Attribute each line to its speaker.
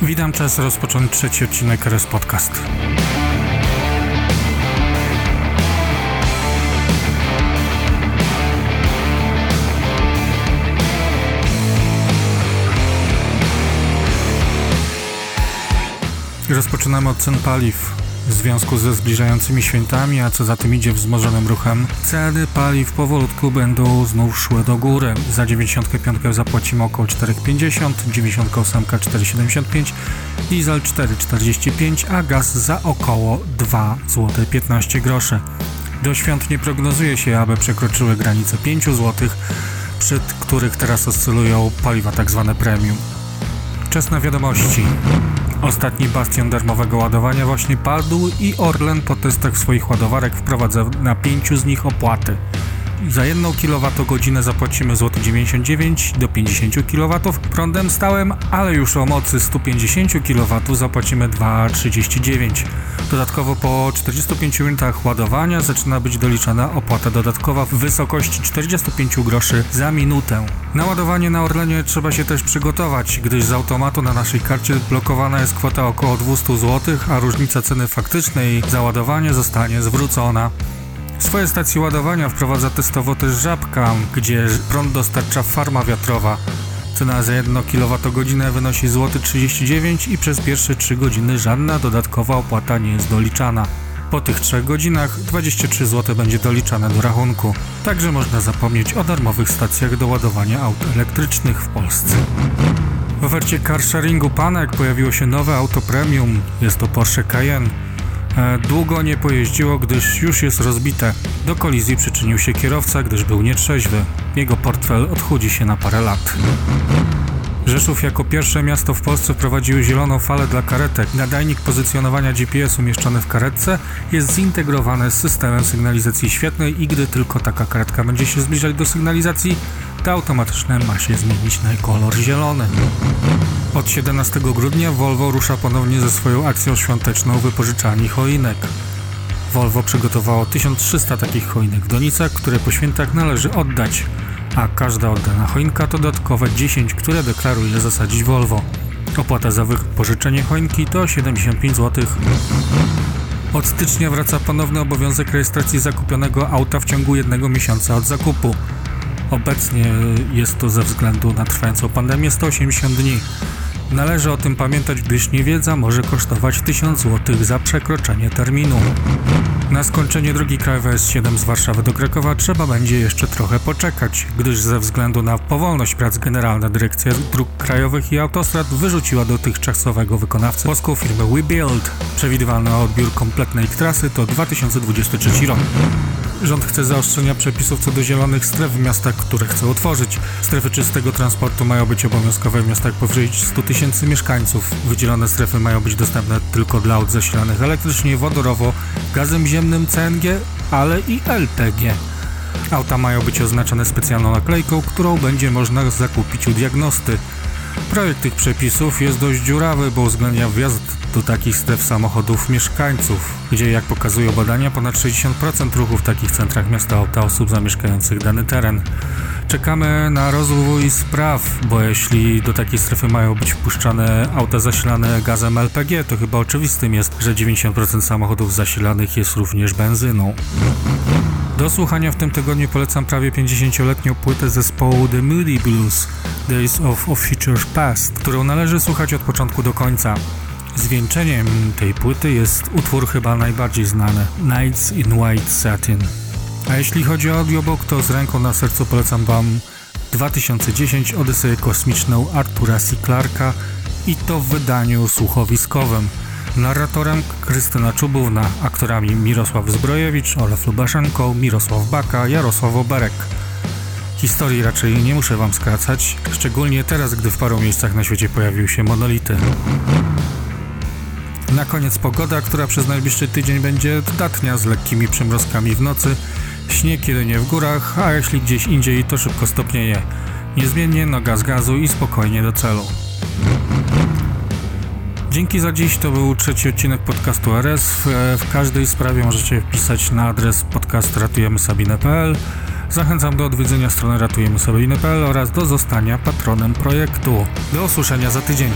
Speaker 1: Sam czas rozpocząć trzeci odcinek RS Podcast. Rozpoczynamy od cen paliw. W związku ze zbliżającymi świętami, a co za tym idzie wzmożonym ruchem, ceny paliw powolutku będą znów szły do góry. Za 95 zapłacimy około 4,50, 98 4,75, diesel 4,45, a gaz za około 2 zł 15 groszy. Do świąt nie prognozuje się, aby przekroczyły granicę 5 zł, przy których teraz oscylują paliwa tzw. Tak premium. Czas na wiadomości. Ostatni bastion darmowego ładowania właśnie padł i Orlen po testach swoich ładowarek wprowadza na pięciu z nich opłaty. Za 1 kWh zapłacimy złoty 99 do 50 kW prądem stałym, ale już o mocy 150 kW zapłacimy 2,39. Dodatkowo po 45 minutach ładowania zaczyna być doliczana opłata dodatkowa w wysokości 45 groszy za minutę. Na ładowanie na Orlenie trzeba się też przygotować, gdyż z automatu na naszej karcie blokowana jest kwota około 200 zł, a różnica ceny faktycznej za ładowanie zostanie zwrócona. Swoje stacje ładowania wprowadza testowo też Żabka, gdzie prąd dostarcza farma wiatrowa. Cena za 1 kWh wynosi złoty 39 i przez pierwsze 3 godziny żadna dodatkowa opłata nie jest doliczana. Po tych 3 godzinach 23 zł będzie doliczane do rachunku. Także można zapomnieć o darmowych stacjach do ładowania aut elektrycznych w Polsce. W ofercie carsharingu Panek pojawiło się nowe auto premium. Jest to Porsche Cayenne. E, długo nie pojeździło, gdyż już jest rozbite. Do kolizji przyczynił się kierowca, gdyż był nietrzeźwy. Jego portfel odchudzi się na parę lat. Rzeszów jako pierwsze miasto w Polsce wprowadziły zieloną falę dla karetek. Nadajnik pozycjonowania GPS umieszczony w karetce jest zintegrowany z systemem sygnalizacji świetnej i gdy tylko taka karetka będzie się zbliżać do sygnalizacji, to automatycznie ma się zmienić na kolor zielony. Od 17 grudnia Volvo rusza ponownie ze swoją akcją świąteczną wypożyczalni choinek. Volvo przygotowało 1300 takich choinek w Donicach, które po świętach należy oddać, a każda oddana choinka to dodatkowe 10, które deklaruje zasadzić Volvo. Opłata za wypożyczenie choinki to 75 zł. Od stycznia wraca ponowny obowiązek rejestracji zakupionego auta w ciągu jednego miesiąca od zakupu. Obecnie jest to ze względu na trwającą pandemię 180 dni. Należy o tym pamiętać, gdyż niewiedza może kosztować 1000 zł za przekroczenie terminu. Na skończenie drogi krajowej S7 z Warszawy do Krakowa trzeba będzie jeszcze trochę poczekać, gdyż ze względu na powolność prac Generalna Dyrekcja Dróg Krajowych i Autostrad wyrzuciła dotychczasowego wykonawcę polską firmę WeBuild. Przewidywalny odbiór kompletnej trasy to 2023 rok. Rząd chce zaostrzenia przepisów co do zielonych stref w miastach, które chce otworzyć. Strefy czystego transportu mają być obowiązkowe w miastach powyżej 100 tysięcy mieszkańców. Wydzielone strefy mają być dostępne tylko dla aut zasilanych elektrycznie, wodorowo, gazem ziemnym CNG, ale i LPG. Auta mają być oznaczone specjalną naklejką, którą będzie można zakupić u diagnosty. Projekt tych przepisów jest dość dziurawy, bo uwzględnia wjazd do takich stref samochodów mieszkańców, gdzie jak pokazują badania ponad 60% ruchu w takich centrach miasta auta osób zamieszkających dany teren. Czekamy na rozwój spraw, bo jeśli do takiej strefy mają być wpuszczane auta zasilane gazem LPG, to chyba oczywistym jest, że 90% samochodów zasilanych jest również benzyną. Do słuchania w tym tygodniu polecam prawie 50-letnią płytę zespołu The Moody Blues Days of, of Future Past, którą należy słuchać od początku do końca. Zwieńczeniem tej płyty jest utwór chyba najbardziej znany Nights in White Satin. A jeśli chodzi o audiobook, to z ręką na sercu polecam Wam 2010 Odyseję Kosmiczną Artura C. Clarka i to w wydaniu słuchowiskowym. Narratorem Krystyna Czubówna, aktorami Mirosław Zbrojewicz, Olaf Lubaszenko, Mirosław Baka, Jarosław Oberek. Historii raczej nie muszę Wam skracać, szczególnie teraz, gdy w paru miejscach na świecie pojawiły się monolity. Na koniec pogoda, która przez najbliższy tydzień będzie dodatnia z lekkimi przymrozkami w nocy, śnieg jedynie w górach, a jeśli gdzieś indziej to szybko stopnieje. Niezmiennie noga z gazu i spokojnie do celu. Dzięki za dziś, to był trzeci odcinek podcastu RS. W, w każdej sprawie możecie wpisać na adres podcast ratujemysabinę.pl. Zachęcam do odwiedzenia strony ratujemysabinę.pl oraz do zostania patronem projektu. Do usłyszenia za tydzień.